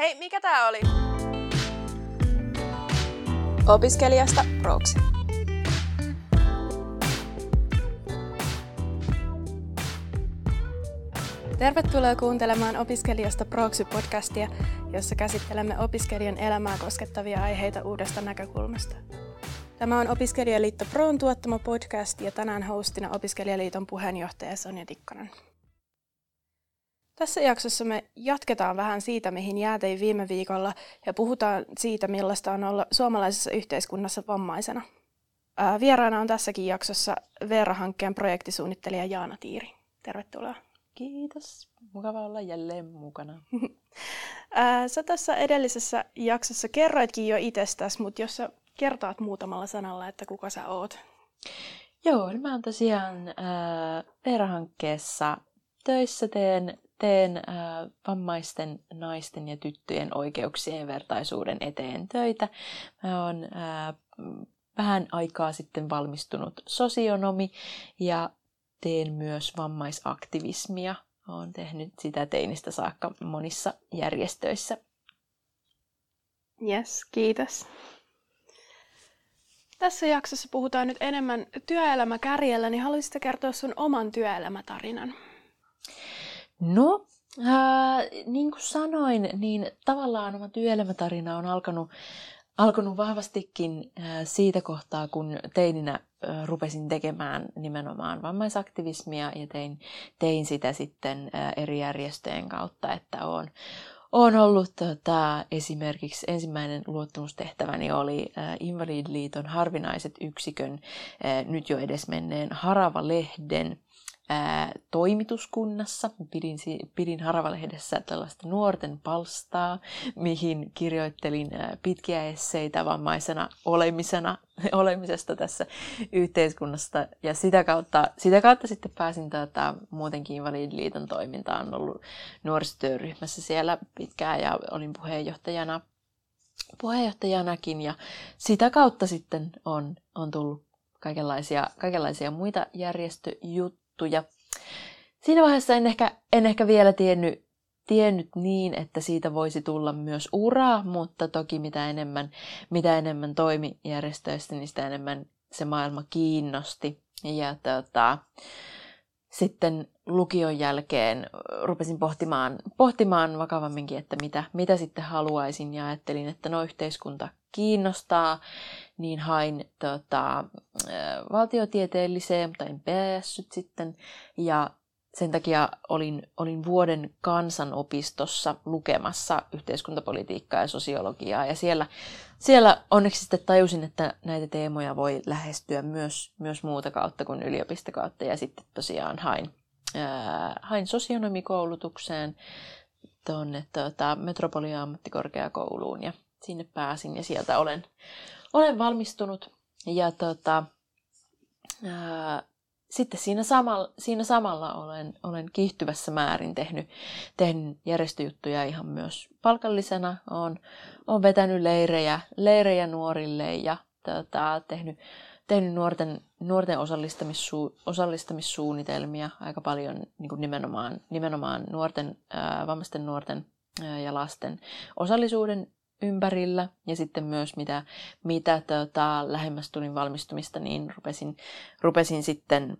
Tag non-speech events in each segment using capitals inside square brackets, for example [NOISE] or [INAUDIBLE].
Hei, mikä tää oli? Opiskelijasta proksi. Tervetuloa kuuntelemaan Opiskelijasta Proxy-podcastia, jossa käsittelemme opiskelijan elämää koskettavia aiheita uudesta näkökulmasta. Tämä on Opiskelijaliitto Proon tuottama podcast ja tänään hostina Opiskelijaliiton puheenjohtaja Sonja Tikkanen. Tässä jaksossa me jatketaan vähän siitä, mihin jäätein viime viikolla ja puhutaan siitä, millaista on olla suomalaisessa yhteiskunnassa vammaisena. Vieraana on tässäkin jaksossa Veera-hankkeen projektisuunnittelija Jaana Tiiri. Tervetuloa. Kiitos. Mukava olla jälleen mukana. [LAUGHS] Sä tässä edellisessä jaksossa kerroitkin jo itsestäsi, mutta jos sä kertaat muutamalla sanalla, että kuka sä oot? Joo, mä oon tosiaan äh, Veera-hankkeessa töissä, teen teen vammaisten naisten ja tyttöjen oikeuksien vertaisuuden eteen töitä. Mä oon äh, vähän aikaa sitten valmistunut sosionomi ja teen myös vammaisaktivismia. Olen tehnyt sitä teinistä saakka monissa järjestöissä. Yes, kiitos. Tässä jaksossa puhutaan nyt enemmän työelämäkärjellä, niin haluaisitko kertoa sun oman työelämätarinan? No, ää, niin kuin sanoin, niin tavallaan oma työelämätarina on alkanut, alkanut vahvastikin ää, siitä kohtaa, kun teininä ää, rupesin tekemään nimenomaan vammaisaktivismia ja tein, tein sitä sitten eri järjestöjen kautta, että olen olen ollut tota, esimerkiksi ensimmäinen luottamustehtäväni oli äh, Invalidiliiton harvinaiset yksikön äh, nyt jo edesmenneen Harava-lehden ää, toimituskunnassa. Pidin, pidin Haravalehdessä tällaista nuorten palstaa, mihin kirjoittelin ää, pitkiä esseitä vammaisena olemisena, [LAUGHS] olemisesta tässä yhteiskunnasta. Ja sitä kautta, sitä kautta sitten pääsin tätä, muutenkin Invalidiliiton toimintaan. Olen ollut nuorisotyöryhmässä siellä pitkään ja olin puheenjohtajana puheenjohtajanakin ja sitä kautta sitten on, on tullut kaikenlaisia, kaikenlaisia muita järjestöjuttuja ja siinä vaiheessa en ehkä, en ehkä vielä tiennyt, tiennyt niin, että siitä voisi tulla myös ura, mutta toki mitä enemmän, mitä enemmän toimi järjestöistä, niin sitä enemmän se maailma kiinnosti. Ja tota, sitten lukion jälkeen rupesin pohtimaan, pohtimaan vakavamminkin, että mitä, mitä sitten haluaisin. Ja ajattelin, että no yhteiskunta kiinnostaa, niin hain tota, valtiotieteelliseen, mutta en päässyt sitten. Ja sen takia olin, olin vuoden kansanopistossa lukemassa yhteiskuntapolitiikkaa ja sosiologiaa. Ja siellä, siellä onneksi sitten tajusin, että näitä teemoja voi lähestyä myös, myös muuta kautta kuin yliopistokautta. Ja sitten tosiaan hain, ää, hain sosionomikoulutukseen tuonne tuota, Metropolia-ammattikorkeakouluun ja sinne pääsin ja sieltä olen, olen valmistunut. Ja tota, ää, sitten siinä samalla, siinä samalla olen, olen kiihtyvässä määrin tehnyt, tehnyt järjestöjuttuja ihan myös palkallisena. Olen, olen vetänyt leirejä, leirejä nuorille ja tota, tehnyt, tehnyt nuorten, nuorten osallistamissu, osallistamissuunnitelmia aika paljon niin kuin nimenomaan, nimenomaan nuorten, ää, vammaisten nuorten ää, ja lasten osallisuuden ympärillä ja sitten myös mitä, mitä tota, lähemmäs tulin valmistumista, niin rupesin, rupesin sitten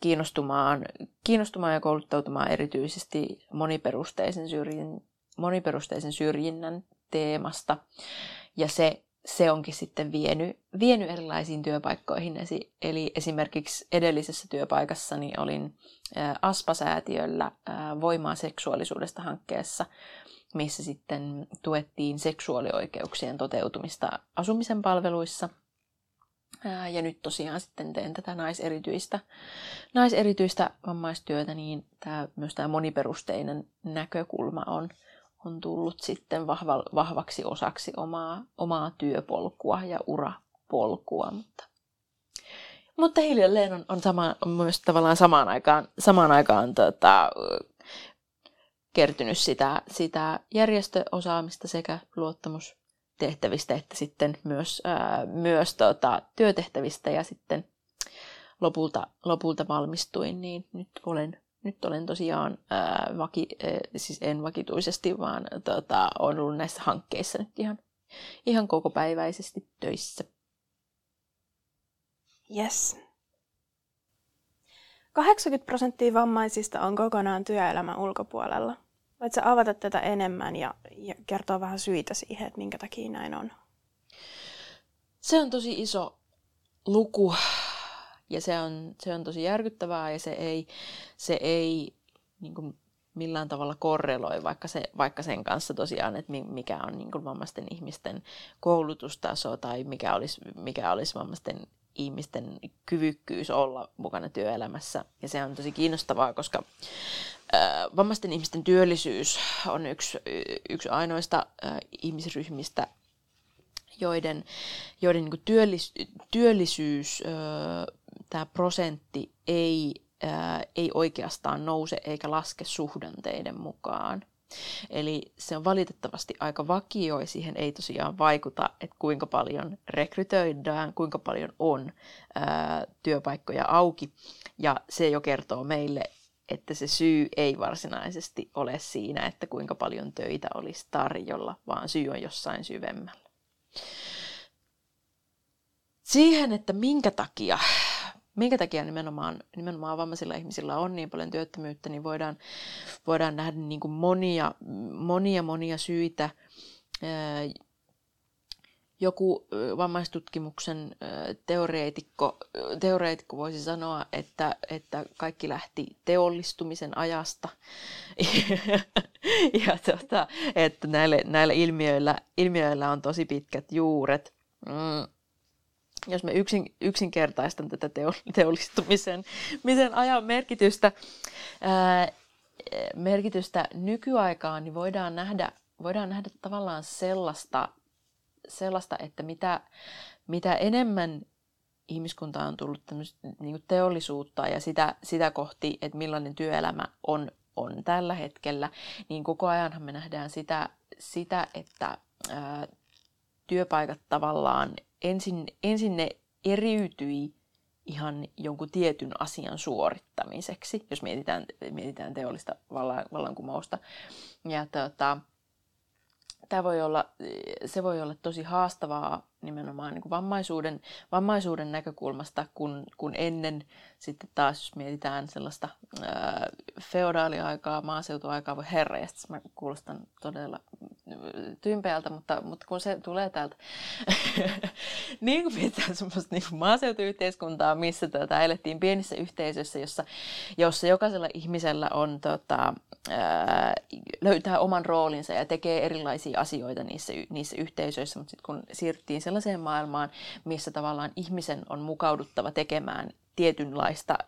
kiinnostumaan, kiinnostumaan ja kouluttautumaan erityisesti moniperusteisen, syrjin, moniperusteisen syrjinnän teemasta. Ja se, se onkin sitten vienyt, vienyt erilaisiin työpaikkoihin. Eli esimerkiksi edellisessä työpaikassani olin Aspa-säätiöllä Voimaa seksuaalisuudesta hankkeessa missä sitten tuettiin seksuaalioikeuksien toteutumista asumisen palveluissa. Ja nyt tosiaan sitten teen tätä naiserityistä, naiserityistä vammaistyötä, niin tämä, myös tämä moniperusteinen näkökulma on, on tullut sitten vahva, vahvaksi osaksi omaa, omaa työpolkua ja urapolkua. Mutta, mutta hiljalleen on, on, sama, on myös tavallaan samaan aikaan, samaan aikaan tota, kertynyt sitä, sitä järjestöosaamista sekä luottamustehtävistä että sitten myös, ää, myös tota, työtehtävistä ja sitten lopulta, lopulta valmistuin, niin nyt olen nyt olen tosiaan ää, vaki, ää, siis en vakituisesti, vaan tota, olen ollut näissä hankkeissa nyt ihan, ihan kokopäiväisesti töissä. Yes. 80 prosenttia vammaisista on kokonaan työelämän ulkopuolella. Voitko avata tätä enemmän ja, ja kertoa vähän syitä siihen, että minkä takia näin on? Se on tosi iso luku ja se on, se on tosi järkyttävää ja se ei, se ei niin kuin millään tavalla korreloi vaikka, se, vaikka sen kanssa tosiaan, että mikä on niin kuin vammaisten ihmisten koulutustaso tai mikä olisi, mikä olisi vammaisten ihmisten kyvykkyys olla mukana työelämässä. Ja se on tosi kiinnostavaa, koska vammaisten ihmisten työllisyys on yksi, yksi ainoista ihmisryhmistä, joiden, joiden niin työllis, työllisyys, tämä prosentti ei, ei oikeastaan nouse eikä laske suhdanteiden mukaan. Eli se on valitettavasti aika vakio ja siihen ei tosiaan vaikuta, että kuinka paljon rekrytoidaan, kuinka paljon on ää, työpaikkoja auki. Ja se jo kertoo meille, että se syy ei varsinaisesti ole siinä, että kuinka paljon töitä olisi tarjolla, vaan syy on jossain syvemmällä. Siihen, että minkä takia minkä takia nimenomaan, nimenomaan vammaisilla ihmisillä on niin paljon työttömyyttä, niin voidaan, voidaan nähdä niin kuin monia, monia, monia syitä. Joku vammaistutkimuksen teoreetikko, teoreetikko voisi sanoa, että, että kaikki lähti teollistumisen ajasta. [LAUGHS] ja tuota, että näillä, näillä ilmiöillä, ilmiöillä on tosi pitkät juuret. Mm jos me yksin, yksinkertaistan tätä teollistumisen misen ajan merkitystä, ää, merkitystä nykyaikaan, niin voidaan nähdä, voidaan nähdä tavallaan sellaista, sellaista että mitä, mitä enemmän ihmiskunta on tullut niin teollisuutta ja sitä, sitä kohti, että millainen työelämä on, on tällä hetkellä, niin koko ajanhan me nähdään sitä, sitä että ää, työpaikat tavallaan ensin, ensin ne eriytyi ihan jonkun tietyn asian suorittamiseksi, jos mietitään, mietitään teollista vallankumousta. Ja tota, tämä voi olla, se voi olla tosi haastavaa nimenomaan niin kuin vammaisuuden, vammaisuuden näkökulmasta, kun, kun ennen sitten taas, jos mietitään sellaista ää, feodaaliaikaa, maaseutuaikaa, voi herra, ja mä kuulostan todella tympeältä, mutta, mutta kun se tulee täältä, [LAUGHS] niin kuin mietitään semmoista niin kuin maaseutuyhteiskuntaa, missä tota, elettiin pienissä yhteisöissä, jossa, jossa jokaisella ihmisellä on tota, ää, löytää oman roolinsa ja tekee erilaisia asioita niissä, niissä yhteisöissä, mutta sitten kun siirryttiin sellaiseen maailmaan, missä tavallaan ihmisen on mukauduttava tekemään tietynlaista,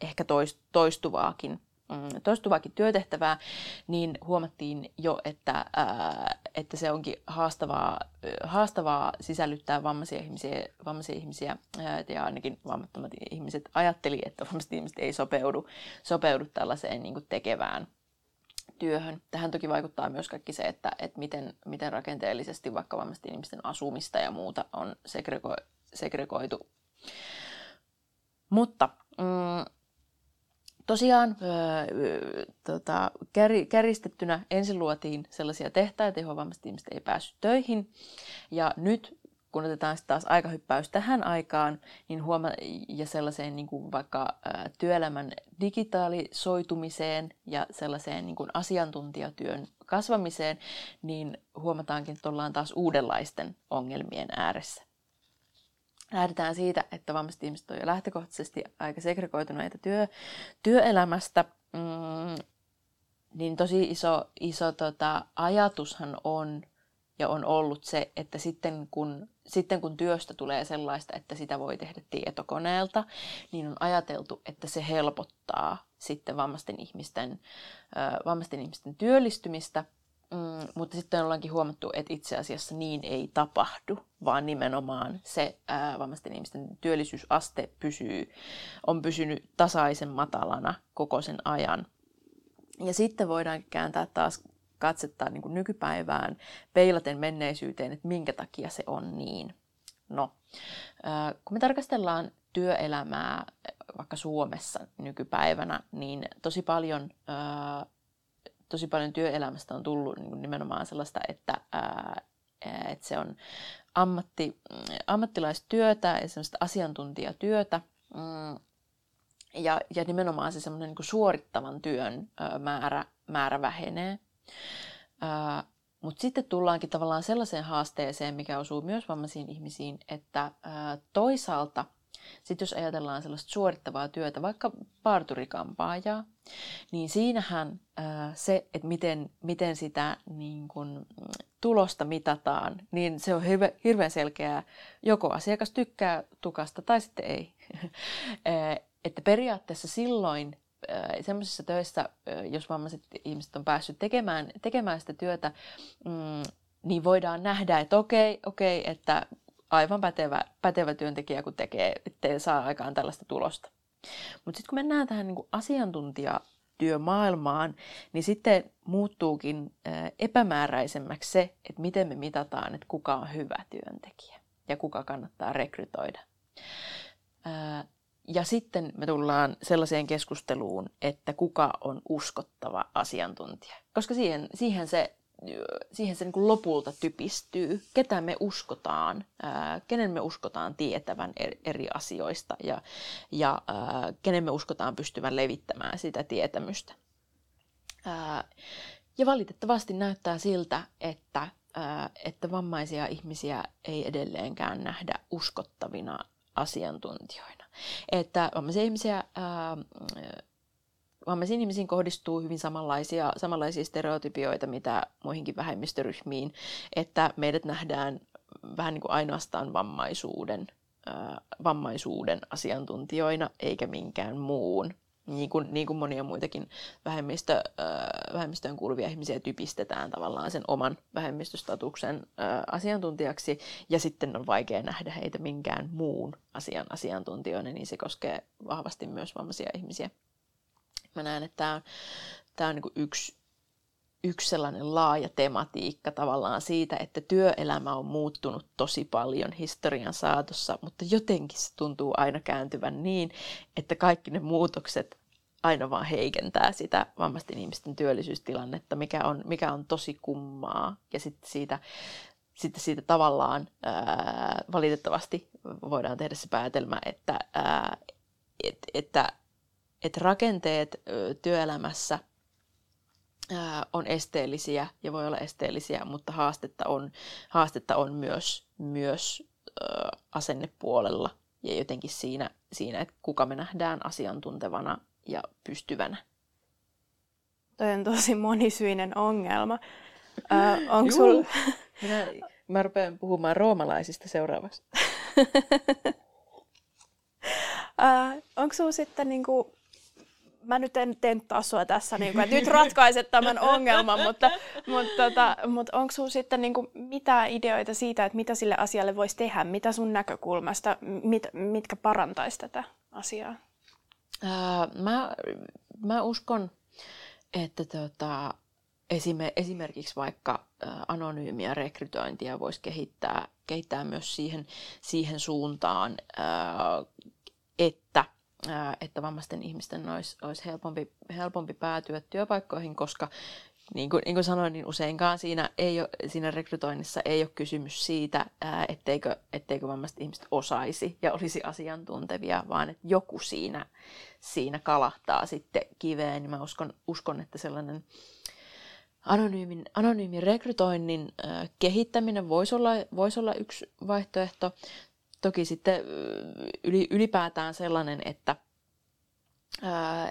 ehkä toistuvaakin mm, toistuvaakin työtehtävää, niin huomattiin jo, että, ää, että se onkin haastavaa, haastavaa sisällyttää vammaisia ihmisiä, vammaisia ihmisiä ää, ja ainakin vammattomat ihmiset ajatteli, että vammaiset ihmiset ei sopeudu, sopeudu tällaiseen niin tekevään työhön. Tähän toki vaikuttaa myös kaikki se, että, että miten, miten rakenteellisesti vaikka vammaisten ihmisten asumista ja muuta on segrego- segregoitu. Mutta mm, tosiaan öö, tota, kär, käristettynä ensin luotiin sellaisia tehtaita, joihin vammaiset ihmiset ei päässyt töihin. Ja nyt kun otetaan taas aikahyppäys tähän aikaan, niin huoma- ja sellaiseen niin kuin vaikka ää, työelämän digitaalisoitumiseen ja sellaiseen niin kuin asiantuntijatyön kasvamiseen, niin huomataankin, että ollaan taas uudenlaisten ongelmien ääressä. Lähdetään siitä, että vammaiset ihmiset on jo lähtökohtaisesti aika segregoituneita työ, työelämästä, mm, niin tosi iso, iso tota, ajatushan on ja on ollut se, että sitten kun, sitten kun työstä tulee sellaista, että sitä voi tehdä tietokoneelta, niin on ajateltu, että se helpottaa sitten vammaisten ihmisten, vammaisten ihmisten työllistymistä, mm, mutta sitten ollaankin huomattu, että itse asiassa niin ei tapahdu, vaan nimenomaan se ää, vammaisten ihmisten työllisyysaste pysyy, on pysynyt tasaisen matalana koko sen ajan. Ja sitten voidaan kääntää taas katsetta niin kuin nykypäivään peilaten menneisyyteen, että minkä takia se on niin. No, kun me tarkastellaan työelämää vaikka Suomessa nykypäivänä, niin tosi paljon, tosi paljon työelämästä on tullut niin nimenomaan sellaista, että, että se on ammatti, ammattilaistyötä ja sellaista asiantuntijatyötä. Mm, ja, ja nimenomaan se semmoinen niin suorittavan työn ää, määrä, määrä vähenee. Mutta sitten tullaankin tavallaan sellaiseen haasteeseen, mikä osuu myös vammaisiin ihmisiin, että toisaalta – sitten jos ajatellaan sellaista suorittavaa työtä, vaikka parturikampaajaa, niin siinähän se, että miten, miten sitä niin kun, tulosta mitataan, niin se on hirve, hirveän selkeää. Joko asiakas tykkää tukasta tai sitten ei. [LAUGHS] että periaatteessa silloin semmoisissa töissä, jos vammaiset ihmiset on päässyt tekemään, tekemään sitä työtä, mm, niin voidaan nähdä, että okei, okei että aivan pätevä, pätevä työntekijä, kun tekee, ettei saa aikaan tällaista tulosta. Mutta sitten kun mennään tähän niin asiantuntijatyömaailmaan, niin sitten muuttuukin epämääräisemmäksi se, että miten me mitataan, että kuka on hyvä työntekijä ja kuka kannattaa rekrytoida. Ja sitten me tullaan sellaiseen keskusteluun, että kuka on uskottava asiantuntija. Koska siihen, siihen se siihen se niin kuin lopulta typistyy, ketä me uskotaan, ää, kenen me uskotaan tietävän eri asioista ja, ja ää, kenen me uskotaan pystyvän levittämään sitä tietämystä. Ää, ja valitettavasti näyttää siltä, että, ää, että vammaisia ihmisiä ei edelleenkään nähdä uskottavina asiantuntijoina. Että vammaisia ihmisiä ää, vammaisiin ihmisiin kohdistuu hyvin samanlaisia, samanlaisia stereotypioita, mitä muihinkin vähemmistöryhmiin, että meidät nähdään vähän niin kuin ainoastaan vammaisuuden, äh, vammaisuuden asiantuntijoina, eikä minkään muun. Niin kuin, niin kuin monia muitakin vähemmistö, äh, vähemmistöön kuuluvia ihmisiä typistetään tavallaan sen oman vähemmistöstatuksen äh, asiantuntijaksi, ja sitten on vaikea nähdä heitä minkään muun asian asiantuntijoina, niin se koskee vahvasti myös vammaisia ihmisiä. Mä näen, että tämä on, tää on niin yksi, yksi sellainen laaja tematiikka tavallaan siitä, että työelämä on muuttunut tosi paljon historian saatossa, mutta jotenkin se tuntuu aina kääntyvän niin, että kaikki ne muutokset aina vaan heikentää sitä vammaisten ihmisten työllisyystilannetta, mikä on, mikä on tosi kummaa. Ja sitten siitä, sitten siitä tavallaan ää, valitettavasti voidaan tehdä se päätelmä, että, ää, et, että että rakenteet työelämässä on esteellisiä ja voi olla esteellisiä, mutta haastetta on, haastetta on myös, myös asennepuolella ja jotenkin siinä, siinä, että kuka me nähdään asiantuntevana ja pystyvänä. Toi on tosi monisyinen ongelma. Äh, onko sul... Minä, mä rupean puhumaan roomalaisista seuraavaksi. [LAUGHS] äh, onko sinulla sitten niinku mä nyt en tenttaa sua tässä, niin kuin, että nyt ratkaiset tämän ongelman, mutta, mutta, tota, mutta onko sinulla sitten niin kuin, mitään ideoita siitä, että mitä sille asialle voisi tehdä, mitä sun näkökulmasta, mit, mitkä parantaisi tätä asiaa? Ää, mä, mä uskon, että tota, esime, esimerkiksi vaikka ä, anonyymiä rekrytointia voisi kehittää, kehittää myös siihen, siihen suuntaan, ää, että – että vammaisten ihmisten olisi, olisi helpompi, helpompi päätyä työpaikkoihin, koska niin kuin, niin kuin sanoin, niin useinkaan siinä, ei ole, siinä rekrytoinnissa ei ole kysymys siitä, etteikö, etteikö vammaiset ihmiset osaisi ja olisi asiantuntevia, vaan että joku siinä, siinä kalahtaa sitten kiveen. Niin mä uskon, uskon että sellainen anonyymin, anonyymin rekrytoinnin kehittäminen voisi olla, voisi olla yksi vaihtoehto. Toki sitten ylipäätään sellainen, että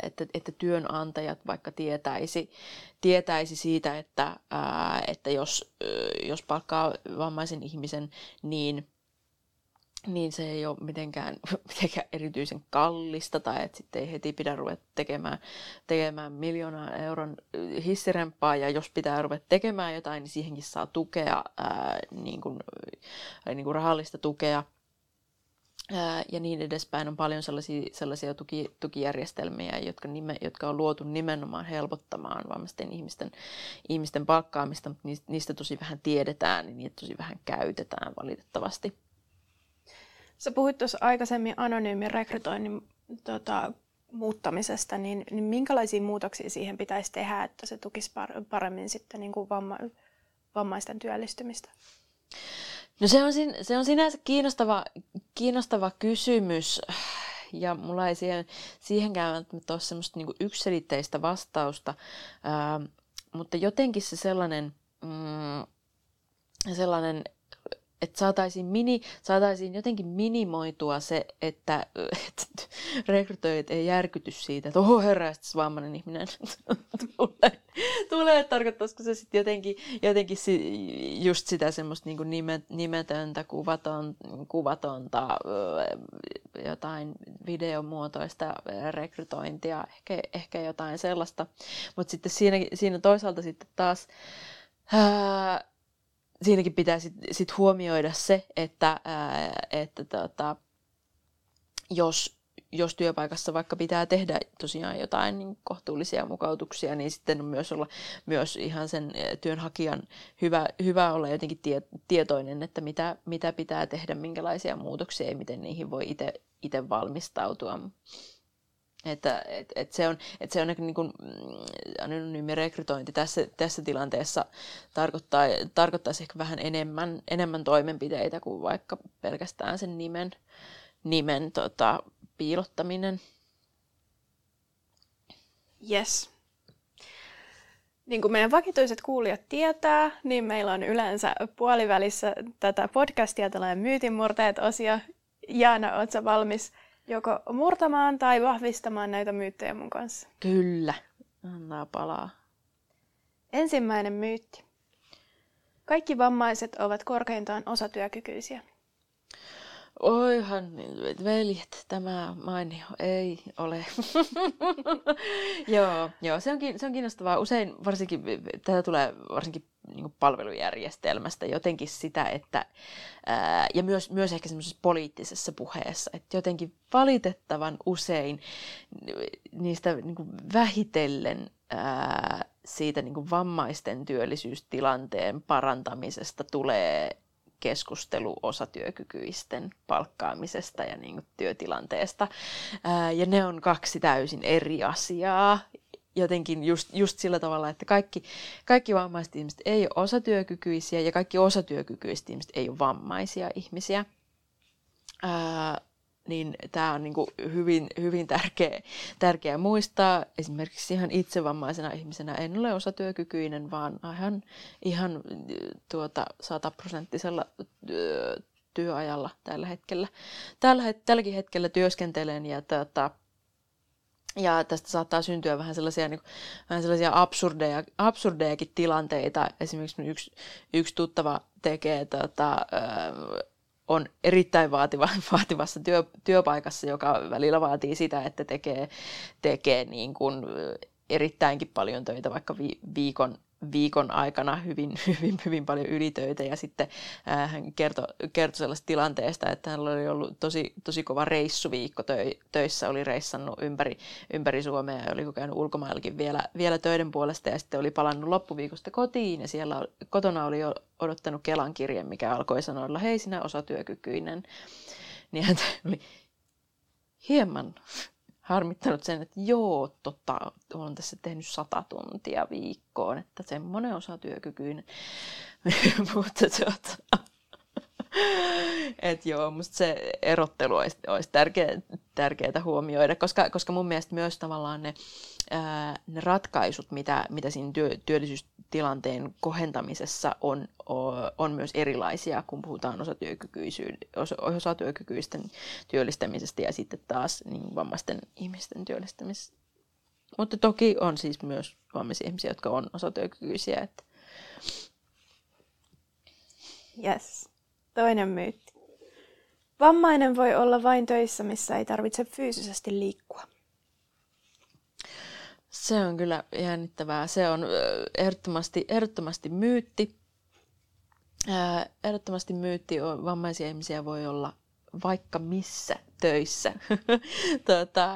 että, että työnantajat vaikka tietäisi, tietäisi siitä, että, että jos, jos palkkaa vammaisen ihmisen, niin, niin se ei ole mitenkään, [LAUGHS] mitenkään erityisen kallista tai että sitten ei heti pidä ruveta tekemään, tekemään miljoonaa euron hissirempaa ja jos pitää ruveta tekemään jotain, niin siihenkin saa tukea, niin kuin, niin kuin rahallista tukea – ja niin edespäin on paljon sellaisia, sellaisia tuki, tukijärjestelmiä, jotka, nime, jotka on luotu nimenomaan helpottamaan vammaisten ihmisten, ihmisten palkkaamista, mutta niistä, niistä tosi vähän tiedetään, niin niitä tosi vähän käytetään valitettavasti. Sä puhuit tuossa aikaisemmin anonyymin rekrytoinnin tota, muuttamisesta, niin, niin minkälaisia muutoksia siihen pitäisi tehdä, että se tukisi paremmin sitten niin kuin vamma, vammaisten työllistymistä? No se on, se on sinänsä kiinnostava, kiinnostava kysymys ja mulla ei siihen, siihenkään välttämättä ole semmoista niin yksilitteistä vastausta, ää, mutta jotenkin se sellainen, mm, sellainen että saataisiin, mini, saataisiin jotenkin minimoitua se, että, että rekrytoijat ei järkyty siitä, että oho herra, vammainen ihminen [LAUGHS] tulee, [LAUGHS] tulee, että tarkoittaisiko se sitten jotenkin, jotenkin just sitä semmoista niin nimet, nimetöntä, kuvaton, kuvatonta, jotain videomuotoista rekrytointia, ehkä, ehkä jotain sellaista, mutta sitten siinä, siinä toisaalta sitten taas, ää, siinäkin pitää sitten sit huomioida se, että, ää, että tota, jos, jos työpaikassa vaikka pitää tehdä tosiaan jotain niin kohtuullisia mukautuksia, niin sitten on myös olla myös ihan sen työnhakijan hyvä, hyvä olla jotenkin tie, tietoinen, että mitä, mitä pitää tehdä, minkälaisia muutoksia ja miten niihin voi itse valmistautua. Että et, et se on, et se on niin kuin, mm, anonyymi rekrytointi tässä, tässä tilanteessa tarkoittaa, tarkoittaisi ehkä vähän enemmän, enemmän toimenpiteitä kuin vaikka pelkästään sen nimen, nimen tota, piilottaminen. Yes. Niin kuin meidän vakituiset kuulijat tietää, niin meillä on yleensä puolivälissä tätä podcastia tällainen myytinmurteet-osio. Jaana, ootko valmis joko murtamaan tai vahvistamaan näitä myyttejä mun kanssa. Kyllä, antaa palaa. Ensimmäinen myytti. Kaikki vammaiset ovat korkeintaan osatyökykyisiä. Oihan, veljet, tämä mainio ei ole. [LAUGHS] joo, joo se, onkin, se on kiinnostavaa. Usein varsinkin, tätä tulee varsinkin niin palvelujärjestelmästä jotenkin sitä, että ää, ja myös, myös ehkä semmoisessa poliittisessa puheessa, että jotenkin valitettavan usein niistä niin kuin vähitellen ää, siitä niin kuin vammaisten työllisyystilanteen parantamisesta tulee keskustelu osatyökykyisten palkkaamisesta ja niin kuin työtilanteesta. Ää, ja ne on kaksi täysin eri asiaa jotenkin just, just sillä tavalla, että kaikki, kaikki vammaiset ihmiset ei ole osatyökykyisiä ja kaikki osatyökykyiset ihmiset ei ole vammaisia ihmisiä. Ää, niin tämä on niin kuin hyvin, hyvin tärkeä, tärkeä muistaa. Esimerkiksi ihan itse vammaisena ihmisenä en ole osatyökykyinen, vaan ihan, ihan tuota, sataprosenttisella työajalla tällä hetkellä. Tällä, tälläkin hetkellä työskentelen ja tuota, ja tästä saattaa syntyä vähän sellaisia, niin kuin, vähän sellaisia absurdeja, absurdejakin tilanteita. Esimerkiksi yksi, yksi tuttava tekee, tota, on erittäin vaativa, [LAUGHS] vaativassa työ, työpaikassa, joka välillä vaatii sitä, että tekee, tekee niin kuin erittäinkin paljon töitä vaikka vi, viikon viikon aikana hyvin, [LAUGHS] hyvin, hyvin paljon ylitöitä ja sitten äh, hän kertoi, kertoi sellaista tilanteesta, että hän oli ollut tosi, tosi kova reissuviikko töissä, oli reissannut ympäri, ympäri Suomea ja oli käynyt ulkomaillakin vielä, vielä töiden puolesta ja sitten oli palannut loppuviikosta kotiin ja siellä kotona oli jo odottanut Kelan kirje, mikä alkoi sanoa, hei sinä osatyökykyinen. Niin hän oli hieman harmittanut sen, että joo, tota, olen tässä tehnyt sata tuntia viikkoon, että semmoinen osatyökykyinen. [LAUGHS] Mutta tuota, et joo, musta se erottelu olisi, olisi tärkeä, tärkeää huomioida, koska, koska mun mielestä myös tavallaan ne, ää, ne ratkaisut, mitä, mitä siinä työ, työllisyystilanteen kohentamisessa on, on myös erilaisia, kun puhutaan osatyökykyisten työllistämisestä ja sitten taas niin vammaisten ihmisten työllistämisestä. Mutta toki on siis myös vammaisia ihmisiä, jotka on osatyökykyisiä. Että... Yes. Toinen myytti. Vammainen voi olla vain töissä, missä ei tarvitse fyysisesti liikkua. Se on kyllä jännittävää. Se on ehdottomasti, ehdottomasti myytti. Ehdottomasti myytti on, vammaisia ihmisiä voi olla vaikka missä töissä. [LAUGHS] tota,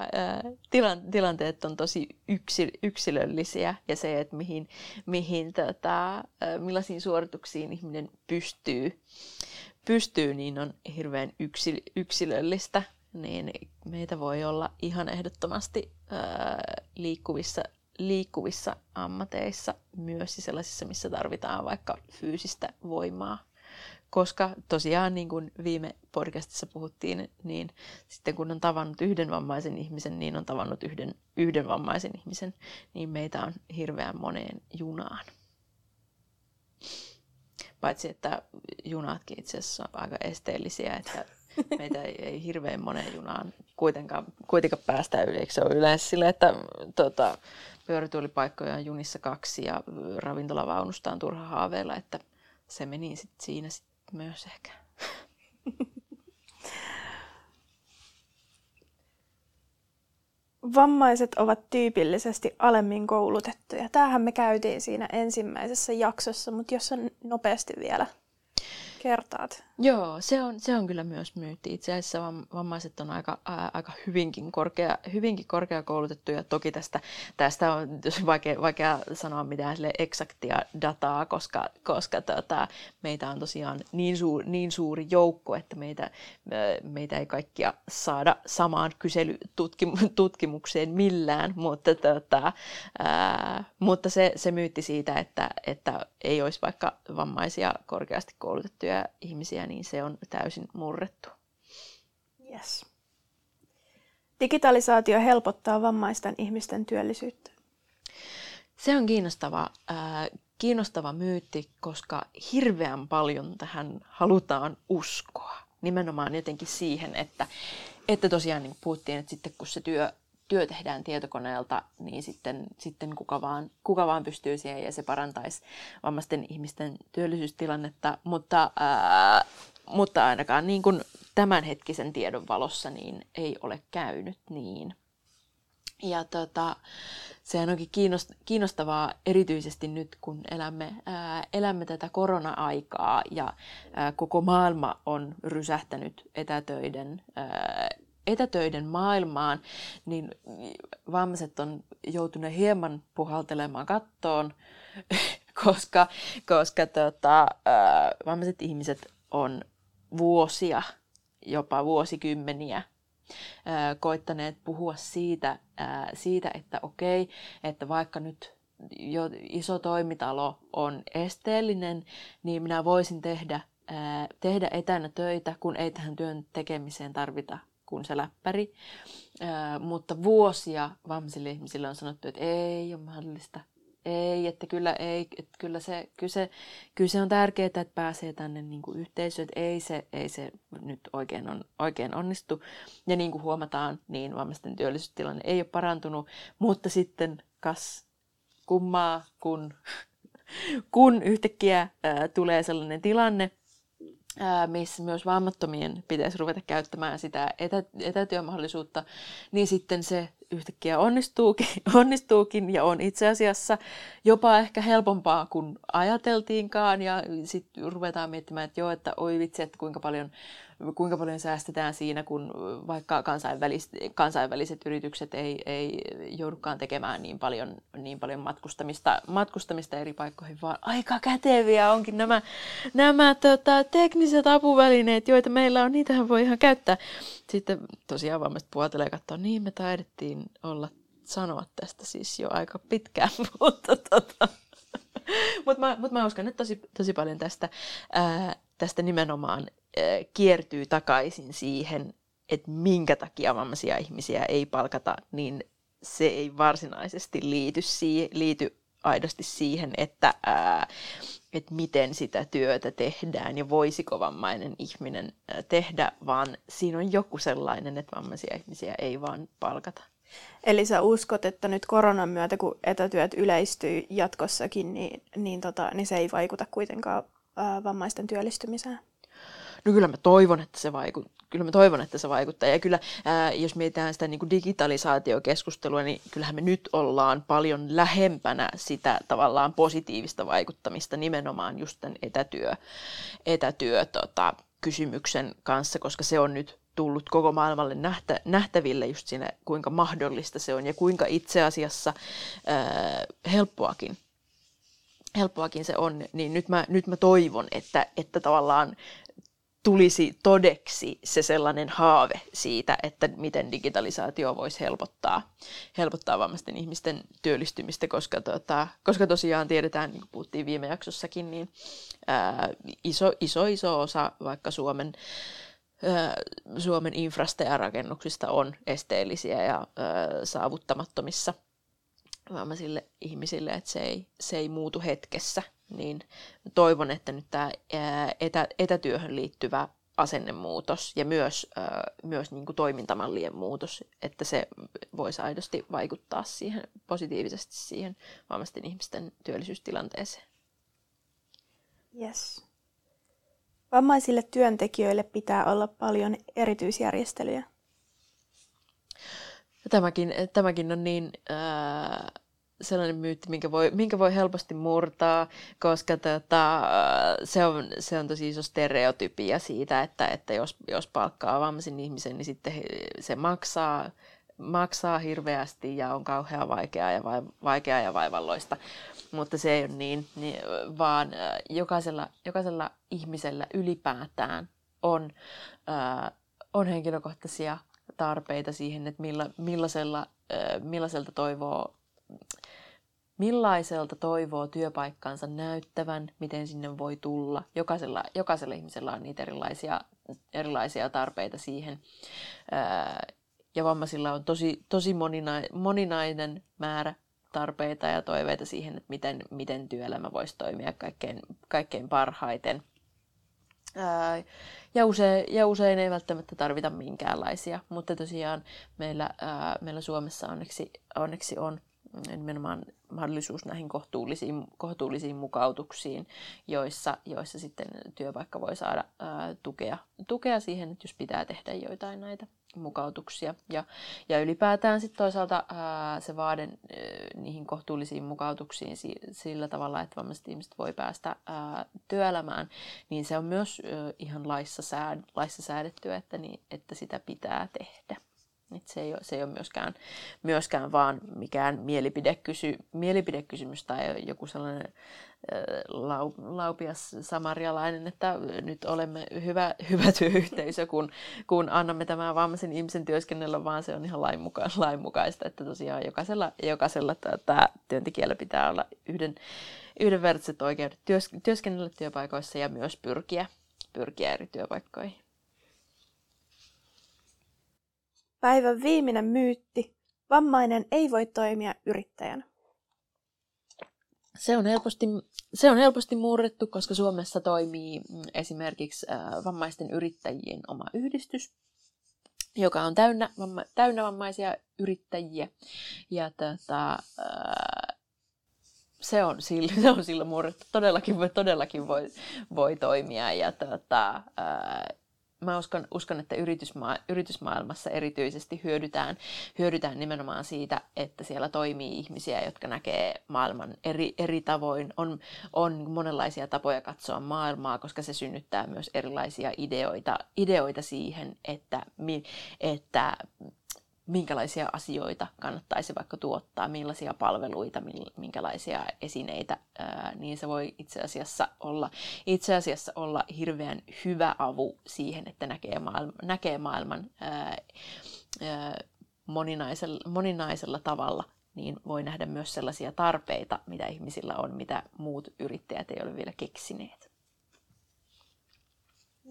tilan, tilanteet on tosi yksi, yksilöllisiä ja se, että mihin, mihin tota, millaisiin suorituksiin ihminen pystyy, pystyy niin on hirveän yksil, yksilöllistä. Niin meitä voi olla ihan ehdottomasti ää, liikkuvissa, liikkuvissa ammateissa, myös sellaisissa, missä tarvitaan vaikka fyysistä voimaa. Koska tosiaan, niin kuin viime podcastissa puhuttiin, niin sitten kun on tavannut yhden vammaisen ihmisen, niin on tavannut yhden, yhden vammaisen ihmisen, niin meitä on hirveän moneen junaan. Paitsi, että junatkin itse asiassa on aika esteellisiä, että [LAUGHS] meitä ei, ei hirveän moneen junaan kuitenkaan, kuitenkaan päästä yli. Eikö se ole yleensä sille, että tota, pyörätuolipaikkoja on junissa kaksi ja ravintolavaunusta on turha haaveilla, että se meni sit siinä sit myös ehkä. [LAUGHS] Vammaiset ovat tyypillisesti alemmin koulutettuja. Tämähän me käytiin siinä ensimmäisessä jaksossa, mutta jos on nopeasti vielä kertaat. Joo, se on, se on kyllä myös myytti. Itse asiassa vammaiset on aika, ää, aika hyvinkin, korkea, hyvinkin korkeakoulutettuja. Toki tästä, tästä on vaikea, vaikea sanoa mitään sille eksaktia dataa, koska, koska tota, meitä on tosiaan niin, suur, niin suuri joukko, että meitä, meitä ei kaikkia saada samaan kyselytutkimukseen millään, mutta, tota, ää, mutta se, se myytti siitä, että, että ei olisi vaikka vammaisia korkeasti koulutettuja ihmisiä niin se on täysin murrettu. Yes. Digitalisaatio helpottaa vammaisten ihmisten työllisyyttä. Se on kiinnostava, äh, kiinnostava myytti, koska hirveän paljon tähän halutaan uskoa. Nimenomaan jotenkin siihen, että, että tosiaan niin puhuttiin, että sitten kun se työ työ tehdään tietokoneelta, niin sitten, sitten kuka, vaan, kuka vaan pystyy siihen ja se parantaisi vammaisten ihmisten työllisyystilannetta, mutta, ää, mutta ainakaan niin kuin tämänhetkisen tiedon valossa niin ei ole käynyt niin. Ja tota, sehän onkin kiinnostavaa erityisesti nyt, kun elämme, ää, elämme tätä korona-aikaa ja ää, koko maailma on rysähtänyt etätöiden ää, etätöiden maailmaan, niin vammaiset on joutuneet hieman puhaltelemaan kattoon, [LAUGHS] koska, koska tota, vammaiset ihmiset on vuosia, jopa vuosikymmeniä koittaneet puhua siitä, siitä, että okei, että vaikka nyt jo iso toimitalo on esteellinen, niin minä voisin tehdä, tehdä etänä töitä, kun ei tähän työn tekemiseen tarvita kuin se läppäri. Ää, mutta vuosia vammaisille ihmisille on sanottu, että ei ole mahdollista. Ei, että kyllä, ei, että kyllä, se, kyllä, se, kyllä se on tärkeää, että pääsee tänne niin kuin yhteisöön, että ei se, ei se nyt oikein, on, oikein onnistu. Ja niin kuin huomataan, niin vammaisten työllisyystilanne ei ole parantunut, mutta sitten kas kummaa, kun, kun yhtäkkiä ää, tulee sellainen tilanne, missä myös vammattomien pitäisi ruveta käyttämään sitä etä, etätyömahdollisuutta, niin sitten se yhtäkkiä onnistuukin, [LAUGHS] onnistuukin ja on itse asiassa jopa ehkä helpompaa kuin ajateltiinkaan. Ja sitten ruvetaan miettimään, että joo, että oi vitsi, että kuinka paljon kuinka paljon säästetään siinä, kun vaikka kansainväliset, kansainväliset yritykset ei, ei joudukaan tekemään niin paljon, niin paljon matkustamista, matkustamista eri paikkoihin, vaan aika käteviä onkin nämä, nämä tota, tekniset apuvälineet, joita meillä on, niitähän voi ihan käyttää. Sitten tosiaan vammaiset puoltelee katsoa, niin me taidettiin olla sanoa tästä siis jo aika pitkään, [LAUGHS] mutta tota, mutta mä, mut mä uskon, että tosi, tosi paljon tästä, ää, tästä nimenomaan kiertyy takaisin siihen, että minkä takia vammaisia ihmisiä ei palkata, niin se ei varsinaisesti liity, liity aidosti siihen, että, ää, että miten sitä työtä tehdään ja voisiko vammainen ihminen tehdä, vaan siinä on joku sellainen, että vammaisia ihmisiä ei vaan palkata. Eli sä uskot, että nyt koronan myötä, kun etätyöt yleistyy jatkossakin, niin, niin, tota, niin se ei vaikuta kuitenkaan vammaisten työllistymiseen? No kyllä mä toivon, että se vaikuttaa. Kyllä mä toivon, että se vaikuttaa. Ja kyllä, ää, jos mietitään sitä niin kuin digitalisaatiokeskustelua, niin kyllähän me nyt ollaan paljon lähempänä sitä tavallaan positiivista vaikuttamista nimenomaan just tämän etätyö, etätyö tota, kysymyksen kanssa, koska se on nyt tullut koko maailmalle nähtä, nähtäville just siinä, kuinka mahdollista se on ja kuinka itse asiassa ää, helppoakin helppoakin se on, niin nyt mä, nyt mä toivon, että, että tavallaan tulisi todeksi se sellainen haave siitä, että miten digitalisaatio voisi helpottaa, helpottaa vammaisten ihmisten työllistymistä, koska, tota, koska tosiaan tiedetään, niin kuin puhuttiin viime jaksossakin, niin ää, iso, iso, iso osa vaikka Suomen Suomen infrasta ja rakennuksista on esteellisiä ja saavuttamattomissa vammaisille ihmisille, että se ei, se ei muutu hetkessä, niin toivon, että nyt tämä etä, etätyöhön liittyvä asennemuutos ja myös, myös niin kuin toimintamallien muutos, että se voisi aidosti vaikuttaa siihen positiivisesti siihen vammaisten ihmisten työllisyystilanteeseen. Yes. Vammaisille työntekijöille pitää olla paljon erityisjärjestelyjä. Tämäkin, tämäkin on niin äh, sellainen myytti, minkä voi, minkä voi helposti murtaa, koska tota, se, on, se on tosi iso stereotypia siitä, että, että jos, jos palkkaa vammaisen ihmisen, niin sitten se maksaa, maksaa hirveästi ja on kauhean vaikeaa ja, vai, vaikeaa ja vaivalloista. Mutta se ei ole niin, niin vaan jokaisella, jokaisella ihmisellä ylipäätään on, äh, on henkilökohtaisia tarpeita siihen, että milla, millaisella, millaiselta toivoo millaiselta toivoo työpaikkansa näyttävän, miten sinne voi tulla. Jokaisella, jokaisella ihmisellä on niitä erilaisia, erilaisia tarpeita siihen. Ja vammaisilla on tosi, tosi moninainen määrä tarpeita ja toiveita siihen, että miten, miten työelämä voisi toimia kaikkein, kaikkein parhaiten. Ja, usein, ja usein ei välttämättä tarvita minkäänlaisia, mutta tosiaan meillä, ää, meillä Suomessa onneksi, onneksi on nimenomaan mahdollisuus näihin kohtuullisiin, kohtuullisiin mukautuksiin, joissa, joissa sitten työpaikka voi saada ää, tukea, tukea siihen, että jos pitää tehdä joitain näitä mukautuksia. Ja, ja ylipäätään sitten toisaalta ää, se vaade ää, niihin kohtuullisiin mukautuksiin si, sillä tavalla, että vammaiset ihmiset voi päästä ää, työelämään, niin se on myös ää, ihan laissa, sääd, laissa säädettyä, että, niin, että sitä pitää tehdä. Et se, ei ole, se ei ole myöskään, myöskään vaan mikään mielipidekysy, mielipidekysymys tai joku sellainen lau, laupias samarialainen, että nyt olemme hyvä, hyvä työyhteisö, kun, kun annamme tämän vammaisen ihmisen työskennellä, vaan se on ihan lainmuka, lainmukaista, että tosiaan jokaisella, jokaisella tämä työntekijällä pitää olla yhden, yhdenvertaiset oikeudet työs, työskennellä työpaikoissa ja myös pyrkiä, pyrkiä eri työpaikkoihin. Päivän viimeinen myytti. Vammainen ei voi toimia yrittäjänä. Se on, helposti, se on helposti murrettu, koska Suomessa toimii mm, esimerkiksi vammaisten yrittäjien oma yhdistys, joka on täynnä, vamma, täynnä vammaisia yrittäjiä. Ja tota, se on sillä, [LAUGHS] se on sillä murrettu. Todellakin, todellakin voi, voi toimia. Ja tota, mä uskon, uskon että yritysma- yritysmaailmassa erityisesti hyödytään, hyödytään nimenomaan siitä, että siellä toimii ihmisiä, jotka näkee maailman eri, eri tavoin. On, on monenlaisia tapoja katsoa maailmaa, koska se synnyttää myös erilaisia ideoita, ideoita siihen, että, että minkälaisia asioita kannattaisi vaikka tuottaa, millaisia palveluita, minkälaisia esineitä, niin se voi itse asiassa olla, itse asiassa olla hirveän hyvä avu siihen, että näkee, maailman, näkee maailman moninaisella, moninaisella tavalla, niin voi nähdä myös sellaisia tarpeita, mitä ihmisillä on, mitä muut yrittäjät ei ole vielä keksineet.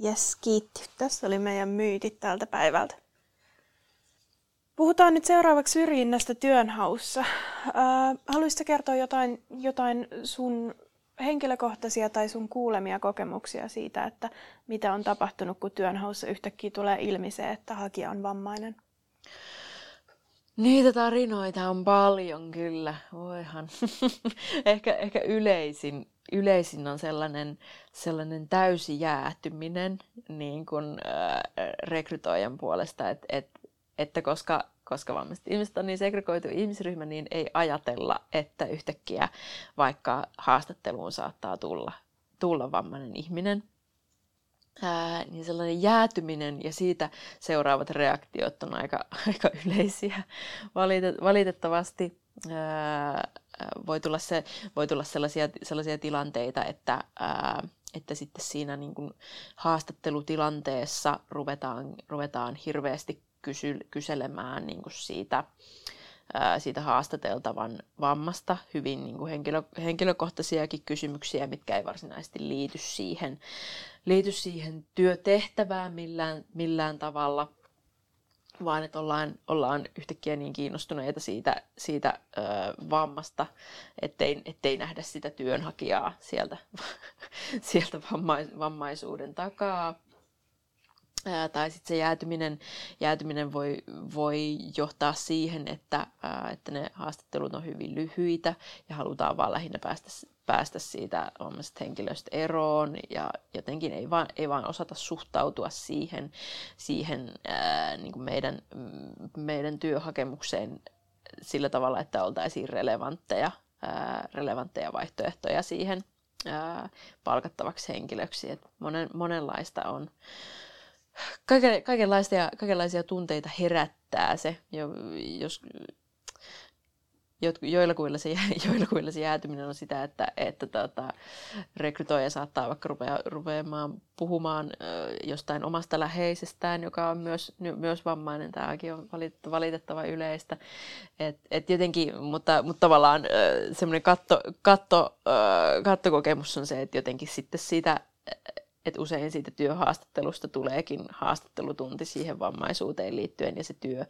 Yes, kiitti. Tässä oli meidän myytit tältä päivältä. Puhutaan nyt seuraavaksi syrjinnästä työnhaussa. Haluaisitko kertoa jotain, jotain sun henkilökohtaisia tai sun kuulemia kokemuksia siitä, että mitä on tapahtunut, kun työnhaussa yhtäkkiä tulee ilmi se, että hakija on vammainen? Niitä tarinoita on paljon kyllä, voihan. [LAUGHS] ehkä, ehkä yleisin, yleisin on sellainen, sellainen täysi jäätyminen niin kuin, äh, rekrytoijan puolesta, että et että koska, koska vammaiset ihmiset on niin segregoitu ihmisryhmä, niin ei ajatella, että yhtäkkiä vaikka haastatteluun saattaa tulla, tulla vammainen ihminen. Ää, niin sellainen jäätyminen ja siitä seuraavat reaktiot on aika, [LAUGHS] aika yleisiä valitettavasti. Ää, voi tulla, se, voi tulla sellaisia, sellaisia tilanteita, että ää, että sitten siinä niin kuin haastattelutilanteessa ruvetaan, ruvetaan hirveästi kysy, kyselemään niin kuin siitä, ää, siitä haastateltavan vammasta hyvin niin kuin henkilö, henkilökohtaisiakin kysymyksiä, mitkä ei varsinaisesti liity siihen, liity siihen työtehtävään millään, millään tavalla – vaan että ollaan, ollaan yhtäkkiä niin kiinnostuneita siitä, siitä ö, vammasta, ettei, ettei nähdä sitä työnhakijaa sieltä, [LAUGHS] sieltä vammais, vammaisuuden takaa. Tai sitten se jäätyminen, jäätyminen voi, voi johtaa siihen, että, että ne haastattelut on hyvin lyhyitä ja halutaan vaan lähinnä päästä, päästä siitä vammaisesta henkilöstä eroon ja jotenkin ei vaan, ei vaan osata suhtautua siihen, siihen ää, niin kuin meidän, meidän työhakemukseen sillä tavalla, että oltaisiin relevantteja, ää, relevantteja vaihtoehtoja siihen ää, palkattavaksi henkilöksi. Et monen, monenlaista on kaikenlaisia, kaikenlaisia tunteita herättää se, jos joillakuilla se, [LAUGHS] joillakuilla se jäätyminen on sitä, että, että tota, rekrytoija saattaa vaikka rupea, rupeamaan puhumaan jostain omasta läheisestään, joka on myös, myös vammainen. Tämäkin on valitettava yleistä. Et, et jotenkin, mutta, mutta tavallaan semmoinen katto, katto, kattokokemus on se, että jotenkin sitten siitä että usein siitä työhaastattelusta tuleekin haastattelutunti siihen vammaisuuteen liittyen ja se työ,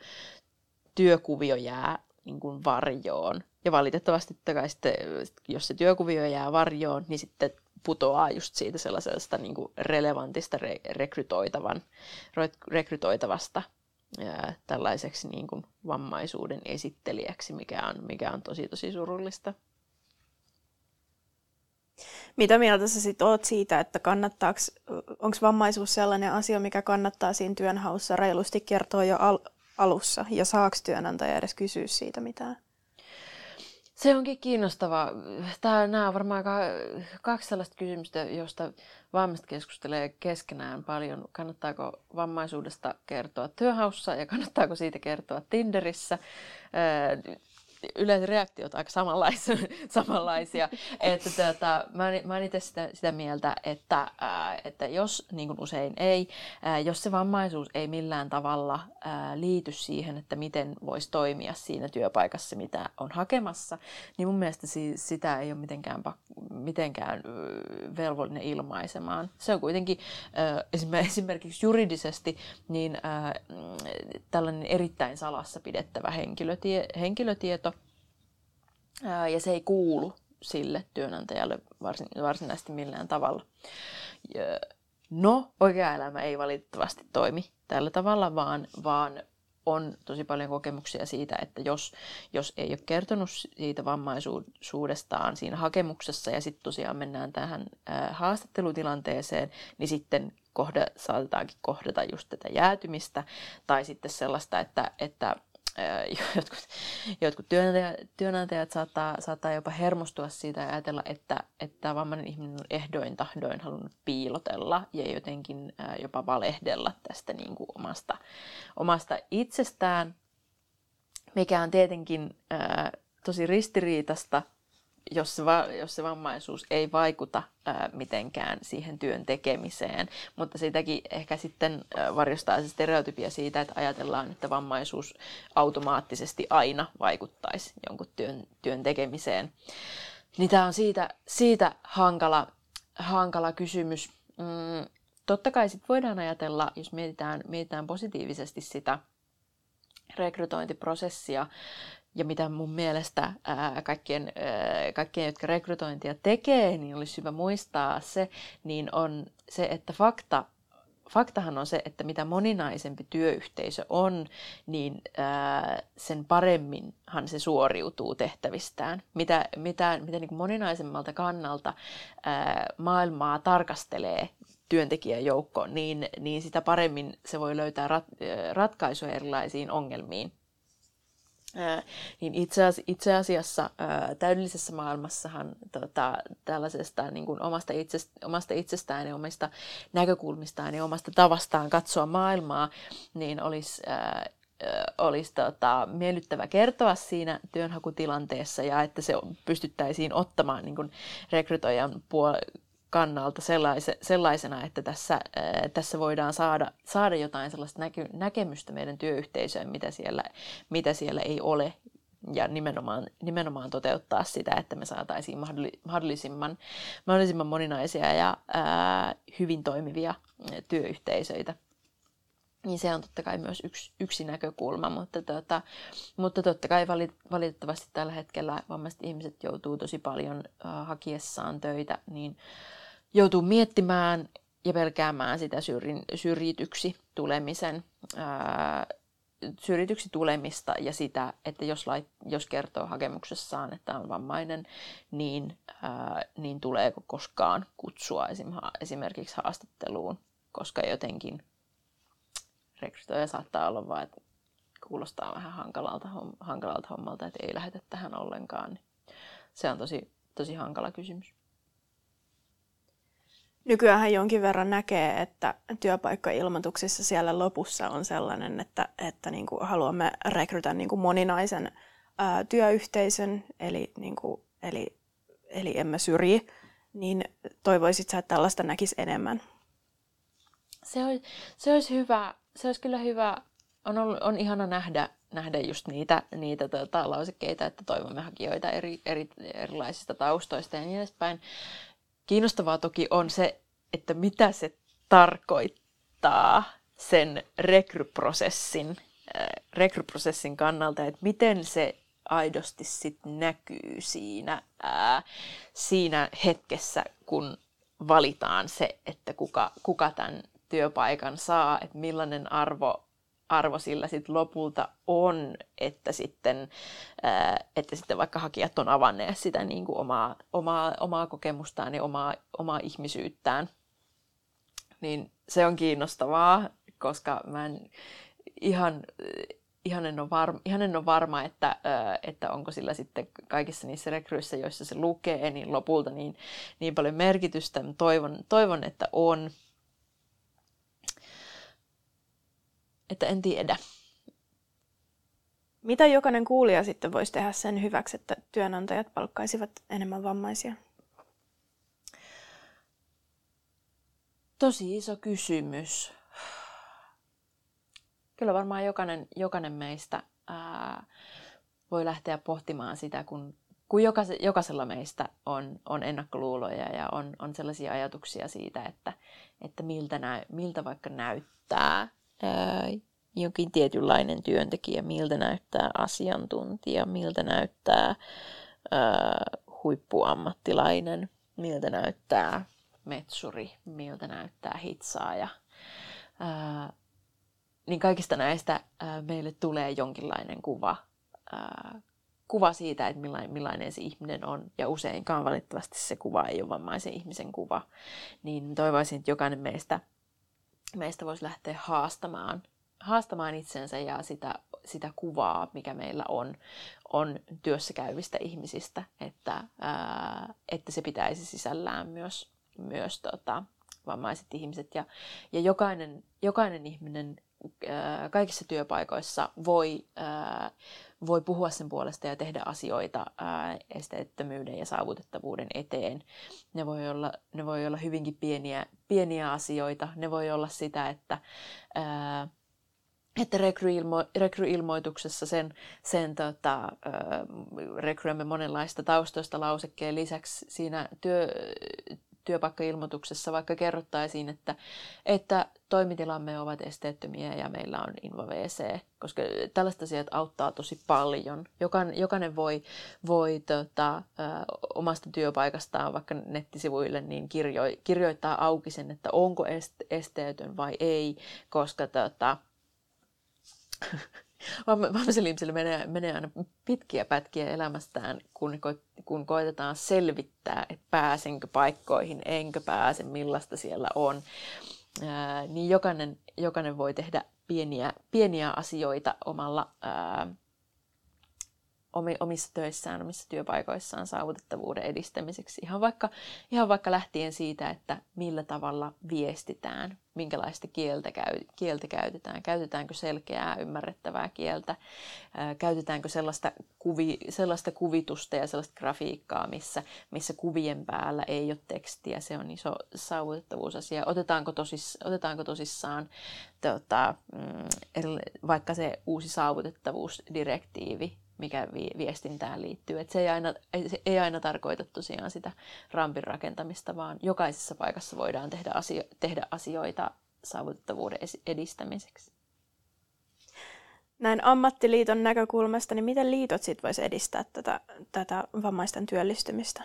työkuvio jää niin kuin varjoon. Ja valitettavasti sitten, jos se työkuvio jää varjoon, niin sitten putoaa just siitä sellaisesta niin kuin relevantista re- rekrytoitavan, rekrytoitavasta ää, tällaiseksi niin kuin vammaisuuden esittelijäksi, mikä on, mikä on tosi tosi surullista. Mitä mieltä sä sitten oot siitä, että kannattaako, onko vammaisuus sellainen asia, mikä kannattaa siinä työnhaussa reilusti kertoa jo al- alussa, ja saako työnantaja edes kysyä siitä mitään? Se onkin kiinnostavaa. Tämä, nämä on varmaan kaksi sellaista kysymystä, joista vammaiset keskustelee keskenään paljon. Kannattaako vammaisuudesta kertoa työhaussa ja kannattaako siitä kertoa Tinderissä? Yleensä reaktiot aika samanlaisia. [LAUGHS] samanlaisia. että tuota, mä, mä olen itse sitä, sitä mieltä, että, ää, että jos, niin kuin usein ei, ää, jos se vammaisuus ei millään tavalla ää, liity siihen, että miten voisi toimia siinä työpaikassa, mitä on hakemassa, niin mun mielestä si, sitä ei ole mitenkään, mitenkään velvollinen ilmaisemaan. Se on kuitenkin ää, [LAUGHS] esimerkiksi juridisesti niin ää, tällainen erittäin salassa pidettävä henkilötie, henkilötieto, ja se ei kuulu sille työnantajalle varsin, varsinaisesti millään tavalla. No, oikea elämä ei valitettavasti toimi tällä tavalla, vaan, vaan on tosi paljon kokemuksia siitä, että jos, jos ei ole kertonut siitä vammaisuudestaan siinä hakemuksessa ja sitten tosiaan mennään tähän ää, haastattelutilanteeseen, niin sitten kohda, saatetaankin kohdata just tätä jäätymistä tai sitten sellaista, että, että [LAUGHS] jotkut, jotkut työnantajat, työnantajat saattaa, saattaa jopa hermostua siitä ja ajatella, että, että vammainen ihminen on ehdoin tahdoin halunnut piilotella ja jotenkin jopa valehdella tästä niin kuin omasta, omasta itsestään, mikä on tietenkin ää, tosi ristiriitasta jos se, va, jos se vammaisuus ei vaikuta ää, mitenkään siihen työn tekemiseen, mutta siitäkin ehkä sitten ää, varjostaa se stereotypia siitä, että ajatellaan, että vammaisuus automaattisesti aina vaikuttaisi jonkun työn, työn tekemiseen. Niin tämä on siitä, siitä hankala, hankala kysymys. Mm, totta kai sit voidaan ajatella, jos mietitään, mietitään positiivisesti sitä rekrytointiprosessia, ja mitä mun mielestä ää, kaikkien, ää, kaikkien, jotka rekrytointia tekee, niin olisi hyvä muistaa se, niin on se, että fakta, faktahan on se, että mitä moninaisempi työyhteisö on, niin ää, sen paremminhan se suoriutuu tehtävistään. Mitä, mitä, mitä niin moninaisemmalta kannalta ää, maailmaa tarkastelee työntekijäjoukko, niin, niin sitä paremmin se voi löytää rat, ratkaisuja erilaisiin ongelmiin niin itse, asiassa, itse asiassa täydellisessä maailmassahan tota, tällaisesta niin kuin omasta, itsest, omasta itsestään ja omista näkökulmistaan ja omasta tavastaan katsoa maailmaa, niin olisi, olisi tota, miellyttävä kertoa siinä työnhakutilanteessa ja että se pystyttäisiin ottamaan niin kuin rekrytoijan puol- kannalta sellaise, sellaisena, että tässä, ää, tässä voidaan saada, saada jotain sellaista näky, näkemystä meidän työyhteisöön, mitä siellä, mitä siellä ei ole, ja nimenomaan, nimenomaan toteuttaa sitä, että me saataisiin mahdollisimman, mahdollisimman moninaisia ja ää, hyvin toimivia työyhteisöitä. Niin se on totta kai myös yksi, yksi näkökulma, mutta, tota, mutta totta kai valitettavasti tällä hetkellä vammaiset ihmiset joutuu tosi paljon äh, hakiessaan töitä, niin joutuu miettimään ja pelkäämään sitä syrjin, syrjityksi tulemisen, äh, syrjityksi tulemista ja sitä, että jos, lait, jos kertoo hakemuksessaan, että on vammainen, niin, äh, niin tuleeko koskaan kutsua esimerkiksi haastatteluun, koska jotenkin rekrytoija saattaa olla vaan, että kuulostaa vähän hankalalta, hankalalta hommalta, että ei lähetä tähän ollenkaan. Se on tosi, tosi hankala kysymys. Nykyään jonkin verran näkee, että työpaikkailmoituksissa siellä lopussa on sellainen, että, että niin kuin haluamme rekrytä niin kuin moninaisen ää, työyhteisön, eli, niin kuin, eli, eli emme syrji, niin toivoisit sä, että tällaista näkisi enemmän? Se olisi, se olisi hyvä, se olisi kyllä hyvä, on, ollut, on ihana nähdä, nähdä just niitä, niitä tota, lausekkeita, että toivomme hakijoita eri, eri, erilaisista taustoista ja niin edespäin. Kiinnostavaa toki on se, että mitä se tarkoittaa sen rekryprosessin, äh, rekryprosessin kannalta, että miten se aidosti sit näkyy siinä, ää, siinä hetkessä, kun valitaan se, että kuka, kuka tämän työpaikan saa, että millainen arvo, arvo sillä sitten lopulta on, että sitten, että sitten vaikka hakijat on avanneet sitä niin kuin omaa, omaa, omaa kokemustaan ja omaa, omaa ihmisyyttään. Niin se on kiinnostavaa, koska mä en ihan, ihan en ole varma, ihan en ole varma että, että onko sillä sitten kaikissa niissä rekryissä, joissa se lukee, niin lopulta niin, niin paljon merkitystä. Toivon, toivon, että on. Että en tiedä. Mitä jokainen kuulija sitten voisi tehdä sen hyväksi, että työnantajat palkkaisivat enemmän vammaisia? Tosi iso kysymys. Kyllä varmaan jokainen, jokainen meistä ää, voi lähteä pohtimaan sitä, kun, kun jokase, jokaisella meistä on, on ennakkoluuloja ja on, on sellaisia ajatuksia siitä, että, että miltä, nä, miltä vaikka näyttää ää, jokin tietynlainen työntekijä, miltä näyttää asiantuntija, miltä näyttää ää, huippuammattilainen, miltä näyttää metsuri, miltä näyttää hitsaaja. Ää, niin kaikista näistä ää, meille tulee jonkinlainen kuva, ää, kuva siitä, että millainen, millainen se ihminen on, ja useinkaan valitettavasti se kuva ei ole vammaisen ihmisen kuva, niin toivoisin, että jokainen meistä meistä voisi lähteä haastamaan, haastamaan itsensä ja sitä, sitä kuvaa, mikä meillä on, on työssä käyvistä ihmisistä, että, ää, että se pitäisi sisällään myös, myös tota, vammaiset ihmiset. Ja, ja jokainen, jokainen ihminen ää, kaikissa työpaikoissa voi, ää, voi puhua sen puolesta ja tehdä asioita esteettömyyden ja saavutettavuuden eteen. Ne voi olla, ne voi olla hyvinkin pieniä, pieniä asioita. Ne voi olla sitä, että, ää, että rekryilmo, rekryilmoituksessa sen, sen tota, rekryämme monenlaista taustoista lausekkeen lisäksi siinä työ, työpaikkailmoituksessa vaikka kerrottaisiin, että, että toimitilamme ovat esteettömiä ja meillä on InvaVC, koska tällaista asiat auttaa tosi paljon. Jokainen, jokainen voi, voi tota, ö, omasta työpaikastaan vaikka nettisivuille niin kirjo, kirjoittaa auki sen, että onko esteetön vai ei, koska tota, [LAUGHS] vammaisille ihmisille menee, menee aina pitkiä pätkiä elämästään, kun, kun koitetaan selvittää, että pääsenkö paikkoihin, enkö pääse, millaista siellä on. Ää, niin jokainen, jokainen voi tehdä pieniä, pieniä asioita omalla, ää, omissa töissään, omissa työpaikoissaan saavutettavuuden edistämiseksi. Ihan vaikka, ihan vaikka lähtien siitä, että millä tavalla viestitään, minkälaista kieltä, käy, kieltä käytetään, käytetäänkö selkeää, ymmärrettävää kieltä, ää, käytetäänkö sellaista, kuvi, sellaista kuvitusta ja sellaista grafiikkaa, missä, missä kuvien päällä ei ole tekstiä, se on iso saavutettavuusasia. Otetaanko, tosis, otetaanko tosissaan tota, mm, vaikka se uusi saavutettavuusdirektiivi, mikä viestintään liittyy. Et se, ei aina, se ei aina tarkoita tosiaan sitä rampin rakentamista, vaan jokaisessa paikassa voidaan tehdä, asio, tehdä asioita saavutettavuuden edistämiseksi. Näin ammattiliiton näkökulmasta, niin miten liitot sit voisi edistää tätä, tätä vammaisten työllistymistä?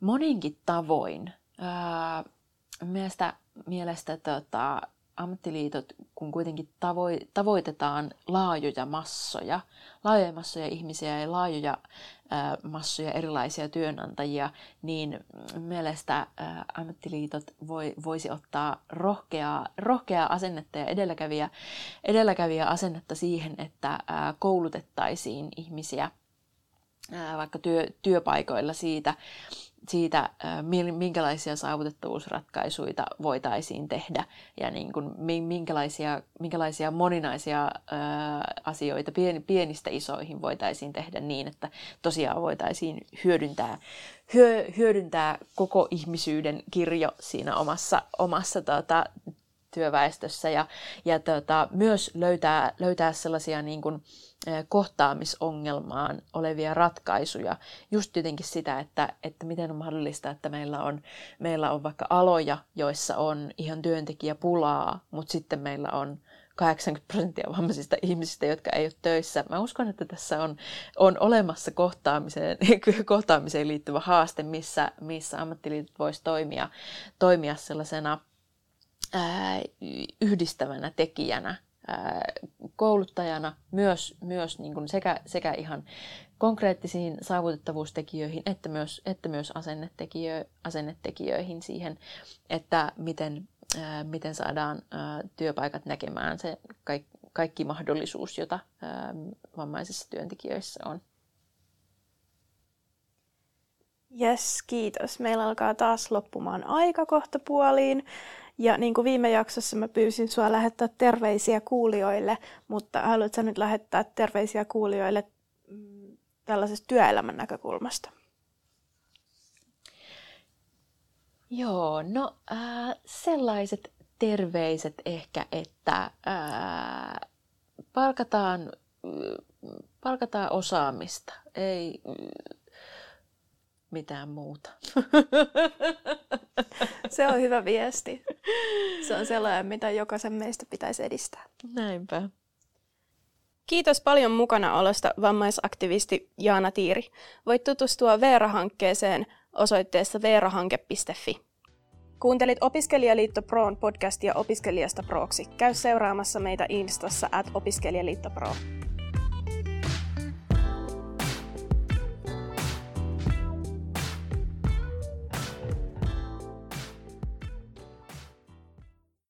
Moninkin tavoin. Ää, mielestä, mielestä tota, ammattiliitot, kun kuitenkin tavo- tavoitetaan laajoja massoja, laajoja massoja ihmisiä ja laajoja ää, massoja erilaisia työnantajia, niin mielestä ää, ammattiliitot voi, voisi ottaa rohkeaa, rohkeaa asennetta ja edelläkävijä, edelläkävijä asennetta siihen, että ää, koulutettaisiin ihmisiä ää, vaikka työ, työpaikoilla siitä, siitä, minkälaisia saavutettavuusratkaisuja voitaisiin tehdä ja niin kuin, minkälaisia, minkälaisia moninaisia asioita pienistä isoihin voitaisiin tehdä niin, että tosiaan voitaisiin hyödyntää, hyödyntää koko ihmisyyden kirjo siinä omassa, omassa tota, työväestössä ja, ja tota, myös löytää, löytää sellaisia niin kuin, kohtaamisongelmaan olevia ratkaisuja. Just jotenkin sitä, että, että miten on mahdollista, että meillä on, meillä on vaikka aloja, joissa on ihan työntekijäpulaa, mutta sitten meillä on 80 prosenttia vammaisista ihmisistä, jotka ei ole töissä. Mä uskon, että tässä on, on olemassa kohtaamiseen, [LAUGHS] kohtaamiseen liittyvä haaste, missä, missä ammattiliitot voisi toimia, toimia sellaisena ää, yhdistävänä tekijänä kouluttajana myös, myös niin kuin sekä, sekä ihan konkreettisiin saavutettavuustekijöihin että myös, että myös asennetekijö, asennetekijöihin siihen, että miten, ää, miten saadaan ää, työpaikat näkemään se kaikki, kaikki mahdollisuus, jota ää, vammaisissa työntekijöissä on. Yes, kiitos. Meillä alkaa taas loppumaan aika kohta puoliin. Ja niin kuin viime jaksossa mä pyysin sua lähettää terveisiä kuulijoille, mutta haluatko nyt lähettää terveisiä kuulijoille mm, tällaisesta työelämän näkökulmasta? Joo, no äh, sellaiset terveiset ehkä, että äh, palkataan, äh, palkataan osaamista, ei mitään muuta. [LAUGHS] Se on hyvä viesti. Se on sellainen, mitä jokaisen meistä pitäisi edistää. Näinpä. Kiitos paljon mukana olosta vammaisaktivisti Jaana Tiiri. Voit tutustua Veera-hankkeeseen osoitteessa veerahanke.fi. Kuuntelit Opiskelijaliitto Proon podcastia opiskelijasta proksi. Käy seuraamassa meitä Instassa at opiskelijaliitto Pro.